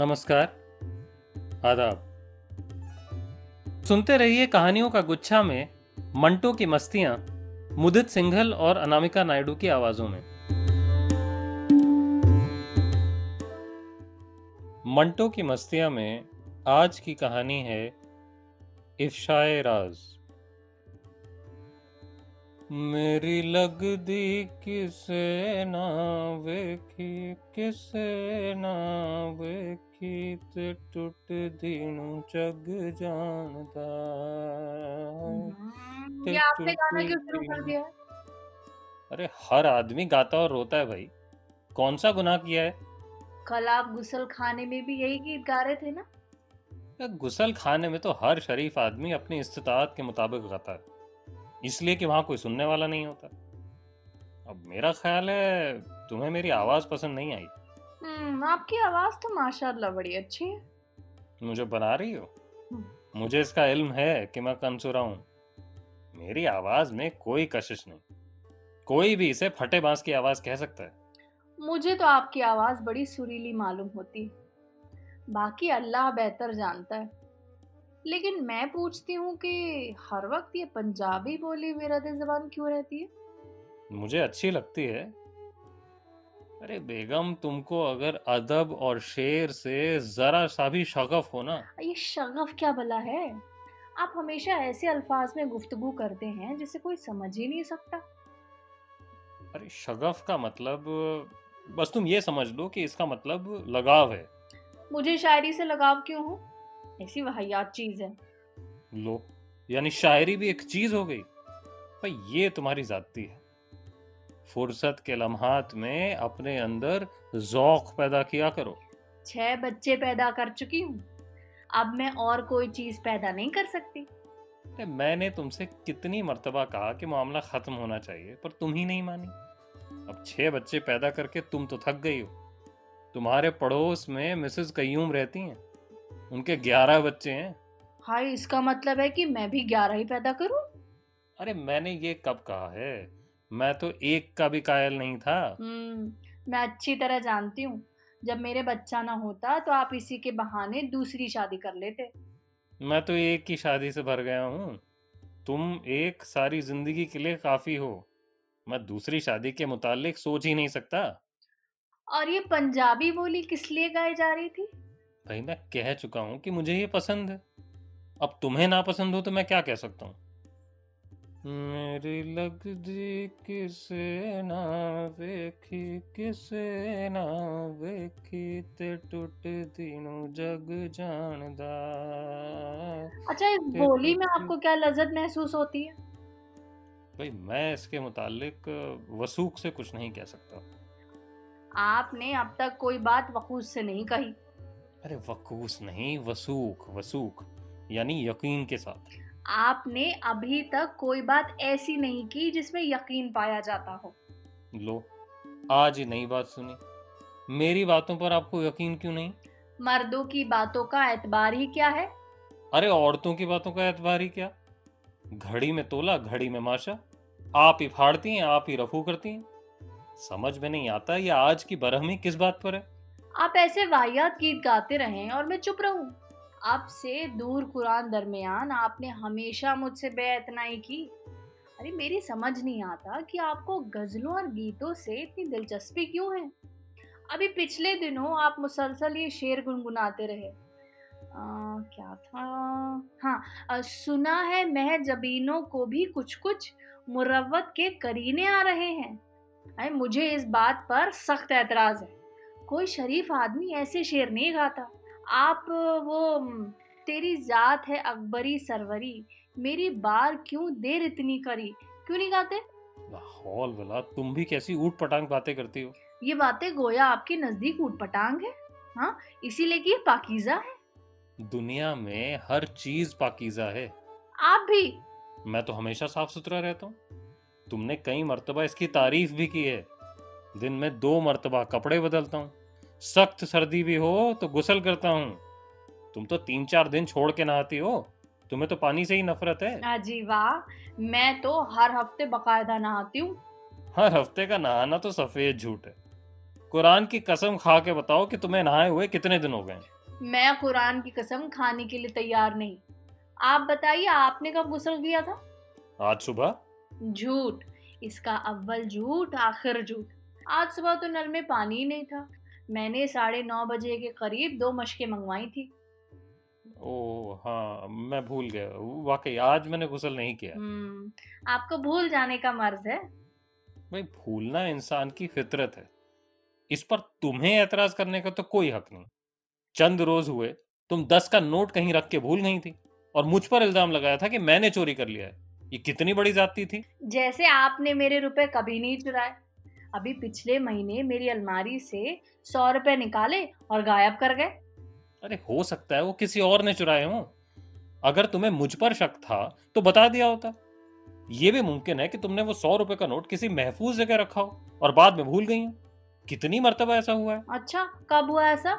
नमस्कार। आदाब। सुनते रहिए कहानियों का गुच्छा में मंटो की मस्तियाँ, मुदित सिंघल और अनामिका नायडू की आवाजों में। मंटो की मस्तियाँ में आज की कहानी है इफ्शाए राज। मेरी लगदी किसे ना वेखी किसे ना वेखी ते टुट दीनू जग जानदा हम्म, ये आपने गाना क्यों शुरू कर दिया? है अरे हर आदमी गाता और रोता है भाई। कौन सा गुनाह किया है? कल आप गुसल खाने में भी यही गीत गा रहे थे ना? गुसल खाने में तो हर शरीफ आदमी अपनी इस्तिताअत के मुताबिक गाता है। इसलिए कि वहाँ कोई सुनने वाला नहीं होता। अब मेरा ख्याल है तुम्हें मेरी आवाज़ पसंद नहीं आई। हम्म आपकी आवाज़ तो माशाल्लाह बड़ी अच्छी है। मुझे बना रही हो? हम्म। मुझे इसका इल्म है कि मैं कमसुरा हूँ। मेरी आवाज़ में कोई कशिश नहीं। कोई भी इसे फटे बाँस की आवाज़ कह सकता है। मुझे तो आपकी आवाज़ बड़ी सुरीली मालूम होती। है बाकी अल्लाह बेहतर जानता है। लेकिन मैं पूछती हूँ कि हर वक्त ये पंजाबी बोली मेरा जबान क्यों रहती है? मुझे अच्छी लगती है। अरे बेगम तुमको अगर अदब और शेर से जरा सा भी शगफ हो ना। ये शगफ क्या भला है? आप हमेशा ऐसे अल्फाज में गुफ्तगू करते हैं जिसे कोई समझ ही नहीं सकता। अरे शगफ का मतलब बस तुम ये समझ लो कि इसका मतलब लगाव है। मुझे शायरी से लगाव क्यों हो? ऐसी वाहियात चीज़ है। लो यानी शायरी भी एक चीज़ हो गई। भाई ये तुम्हारी जाती है। फुर्सत के लम्हात में अपने अंदर जौक पैदा किया करो। छह बच्चे पैदा कर चुकी हूँ। अब मैं और कोई चीज़ पैदा नहीं कर सकती। मैंने तुमसे कितनी मर्तबा कहा कि मामला खत्म होना चाहिए पर तुम ही नहीं मानी। अब छह बच्चे पैदा करके तुम तो थक गई हो। तुम्हारे पड़ोस में मिसेस कयूम रहती हैं। उनके ग्यारह बच्चे हैं। हाय इसका मतलब है कि मैं भी ग्यारह ही पैदा करूँ? अरे मैंने ये कब कहा है? मैं तो एक का भी कायल नहीं था। हम्म मैं अच्छी तरह जानती हूँ। जब मेरे बच्चा ना होता तो आप इसी के बहाने दूसरी शादी कर लेते। मैं तो एक की शादी से भर गया हूँ। तुम एक सारी ज़िंदगी के लिए काफ़ी हो। मैं दूसरी शादी के मुतालिक सोच ही नहीं सकता। और ये पंजाबी बोली किस लिए गाई जा रही थी? भाई मैं कह चुका हूँ कि मुझे ये पसंद है। अब तुम्हें ना पसंद हो तो मैं क्या कह सकता हूँ? मेरी लगदी किसे ना वेखी किसे ना वेखी ते टुट दीनू जग जानदा। अच्छा इस बोली में आपको क्या लज्जत महसूस होती है? भाई मैं इसके मुतालिक वसूख से कुछ नहीं कह सकता। आपने अब तक कोई बात वकूस से नहीं कही। अरे वकूस नहीं वसूख वसूख यानी यकीन के साथ। आपने अभी तक कोई बात ऐसी नहीं की जिसमें यकीन पाया जाता हो। लो आज ही नई बात सुनी। मेरी बातों पर आपको यकीन क्यों नहीं? मर्दों की बातों का एतबार ही क्या है? अरे औरतों की बातों का एतबार ही क्या? घड़ी में तोला घड़ी में माशा। आप ही फाड़ती हैं आप ही रफू करती हैं। समझ में नहीं आता ये आज की बरहमी किस बात पर है? आप ऐसे वाहियात गीत गाते रहें और मैं चुप रहूँ। अब से दूर कुरान दरमियान आपने हमेशा मुझसे बेअतनाई की। अरे मेरी समझ नहीं आता कि आपको गजलों और गीतों से इतनी दिलचस्पी क्यों है? अभी पिछले दिनों आप मुसलसल ये शेर गुनगुनाते रहे। आ, क्या था? हाँ अ, सुना है मह जबीनों को भी कुछ कुछ मुरवत के करीने आ रहे हैं। अरे मुझे इस बात पर सख्त एतराज़ है। कोई शरीफ आदमी ऐसे शेर नहीं गाता। आप वो तेरी जात है अकबरी सरवरी मेरी बार क्यों देर इतनी करी? क्यों नहीं गाते? लाहौल वाला तुम भी कैसी ऊट पटांग बातें करती हो? ये बातें गोया आपके नज़दीक ऊट पटांग है हाँ? इसीलिए कि पाकीजा है। दुनिया में हर चीज़ पाकिजा है। आप भी? मैं तो हमेशा साफ़ सुथरा रहता हूँ। तुमने कई मर्तबा इसकी तारीफ़ भी की है। दिन में दो मर्तबा कपड़े बदलता हूँ। सख्त सर्दी भी हो तो गुसल करता हूँ। तुम तो तीन चार दिन छोड़ के नहाती हो। तुम्हें तो पानी से ही नफरत है। अजी वाह। मैं तो हर हफ़्ते बकायदा नहाती हूँ। हर हफ़्ते का नहाना तो सफ़ेद झूठ है। कुरान की कसम खा के बताओ कि तुम्हें नहाए हुए कितने दिन हो गए मैं कुरान की कसम खाने के लिए तैयार नहीं। आप बताइए आपने कब गुसल किया था? आज सुबह। झूठ। इसका अव्वल झूठ आखिर झूठ। आज सुबह तो नल में पानी ही नहीं था। मैंने साढ़े नौ बजे के करीब दो मशकें मंगवाई थी। ओ हाँ मैं भूल गया। वाकई आज मैंने गुसल नहीं किया। हम्म, आपको भूल जाने का मर्ज है। भाई भूलना इंसान की फितरत है। इस पर तुम्हें एतराज़ करने का तो कोई हक नहीं। चंद रोज हुए तुम दस का नोट कहीं रख के भूल गई थी और मुझ पर इल्ज़ाम लगाया था कि मैंने चोरी कर लिया है। ये कितनी बड़ी जाती थी? जैसे आपने मेरे रुपए कभी नहीं चुराए। अभी पिछले महीने मेरी अलमारी से सौ रुपए निकाले और गायब कर गए। अरे हो सकता है वो किसी और ने चुराए हो। अगर तुम्हें मुझ पर शक था तो बता दिया होता। ये भी मुमकिन है कि तुमने वो सौ रुपए का नोट किसी महफूज जगह रखा हो और बाद में भूल गई हो। कितनी मर्तबा ऐसा हुआ है? अच्छा कब हुआ ऐसा?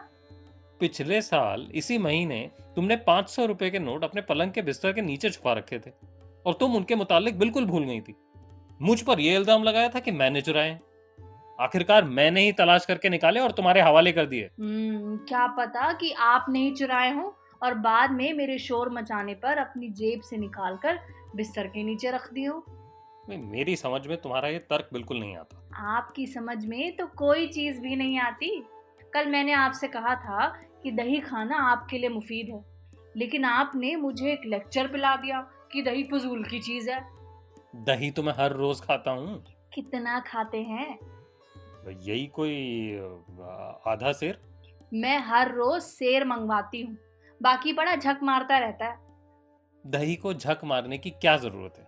पिछले साल इसी महीने तुमने पाँच सौ रुपए के नोट अपने पलंग के बिस्तर के नीचे छुपा रखे थे और तुम उनके मुतालिक बिल्कुल भूल गई थी। मुझ पर यह इल्ज़ाम लगाया था कि मैंने चुराए आखिरकार मैंने ही तलाश करके निकाले और तुम्हारे हवाले कर दिए। हम्म, क्या पता कि आप नहीं चुराए हो और बाद में मेरे शोर मचाने पर अपनी जेब से निकाल कर बिस्तर के नीचे रख दिए हो मेरी समझ में तुम्हारा ये तर्क बिल्कुल नहीं आता। आपकी समझ में तो कोई चीज़ भी नहीं आती। कल मैंने आपसे कहा था कि दही खाना आपके लिए मुफीद है लेकिन आपने मुझे एक लेक्चर पिला दिया कि दही फजूल की चीज़ है। दही तो मैं हर रोज खाता हूँ। कितना खाते हैं? यही कोई आधा शेर? मैं हर रोज शेर मंगवाती हूँ। बाकी बड़ा झक मारता रहता है। दही को झक मारने की क्या ज़रूरत है?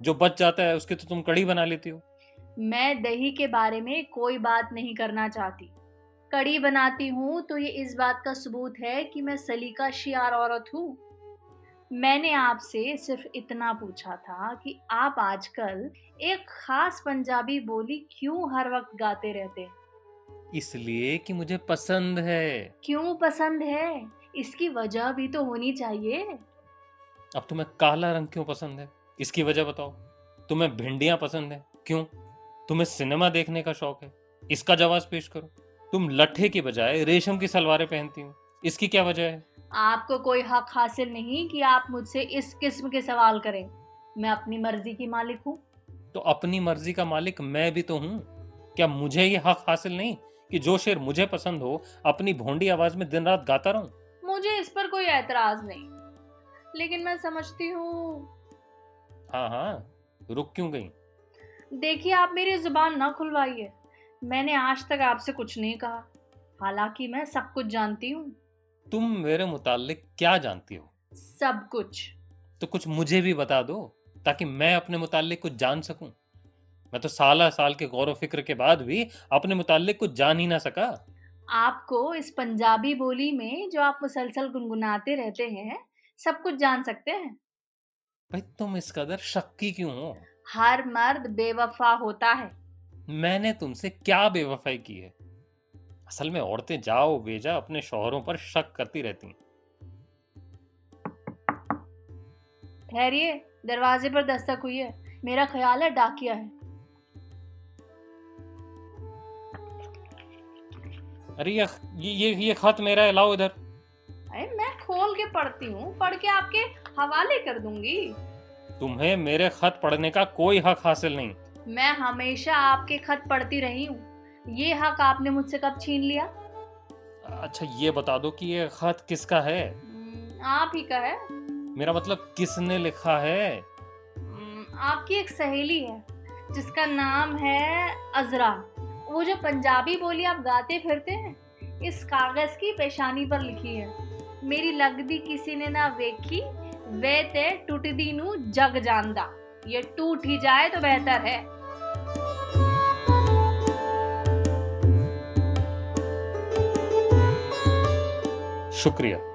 जो बच जाता है उसकी तो तुम कड़ी बना लेती हो। मैं दही के बारे में कोई बात नहीं करना चाहती। कड़ी बनाती हूँ तो ये इस बात का सबूत है कि मैं सलीका शियार औरत हूँ। मैंने आपसे सिर्फ़ इतना पूछा था कि आप आजकल एक खास पंजाबी बोली क्यों हर वक्त गाते रहते हैं? इसलिए कि मुझे पसंद है। क्यों पसंद है? इसकी वजह भी तो होनी चाहिए। अब तुम्हें काला रंग क्यों पसंद है? इसकी वजह बताओ। तुम्हें भिंडियाँ पसंद है? क्यों? तुम्हें सिनेमा देखने का शौक है? इसका जवाब पेश करो। तुम लट्ठे की बजाय रेशम की सलवारें पहनती हो। इसकी क्या वजह है? आपको कोई हक हासिल नहीं कि आप मुझसे इस किस्म के सवाल करें। मैं अपनी मर्ज़ी की मालिक हूँ। तो अपनी मर्ज़ी का मालिक मैं भी तो हूँ। क्या मुझे ये हक हासिल नहीं कि जो शेर मुझे पसंद हो अपनी भोंडी आवाज़ में दिन रात गाता रहूँ? मुझे इस पर कोई एतराज़ नहीं। लेकिन मैं समझती हूँ। हाँ हाँ रुक क्यों गई? देखिए आप मेरी ज़ुबान ना खुलवाइए। मैंने आज तक आपसे कुछ नहीं कहा। हालाँकि मैं सब कुछ जानती हूँ। तुम मेरे मुतालिक क्या जानती हो? सब कुछ। तो कुछ मुझे भी बता दो ताकि मैं अपने मुतालिक कुछ जान सकूँ। मैं तो साल साल के गौर फ़िक्र के बाद भी अपने मुतालिक कुछ जान ही ना सका। आपको इस पंजाबी बोली में जो आप मुसलसल गुनगुनाते रहते हैं सब कुछ जान सकते हैं? भाई तुम इस कदर शक्की क्यों हो? हर मर्द बेवफा होता है। मैंने तुमसे क्या बेवफाई की है? असल में औरतें जाओ बेजा अपने शोहरों पर शक करती रहती। ठहरिए दरवाजे पर दस्तक हुई है। मेरा ख्याल है डाकिया है। अरे ये ये ये खत मेरा है लाओ इधर। अरे मैं खोल के पढ़ती हूँ पढ़ के आपके हवाले कर दूँगी। तुम्हें मेरे खत पढ़ने का कोई हक हासिल नहीं। मैं हमेशा आपके खत पढ़ती रही हूँ। ये हक आपने मुझसे कब छीन लिया? अच्छा ये बता दो कि ये खत किसका है? हम्म, आप ही का है। मेरा मतलब किसने लिखा है? हम्म, आपकी एक सहेली है जिसका नाम है अजरा। वो जो पंजाबी बोली आप गाते फिरते हैं इस कागज़ की पेशानी पर लिखी है। मेरी लगदी किसी ने ना वेखी वे ते टूटदी नू जग जानदा। ये टूट ही जाए तो बेहतर है। शुक्रिया।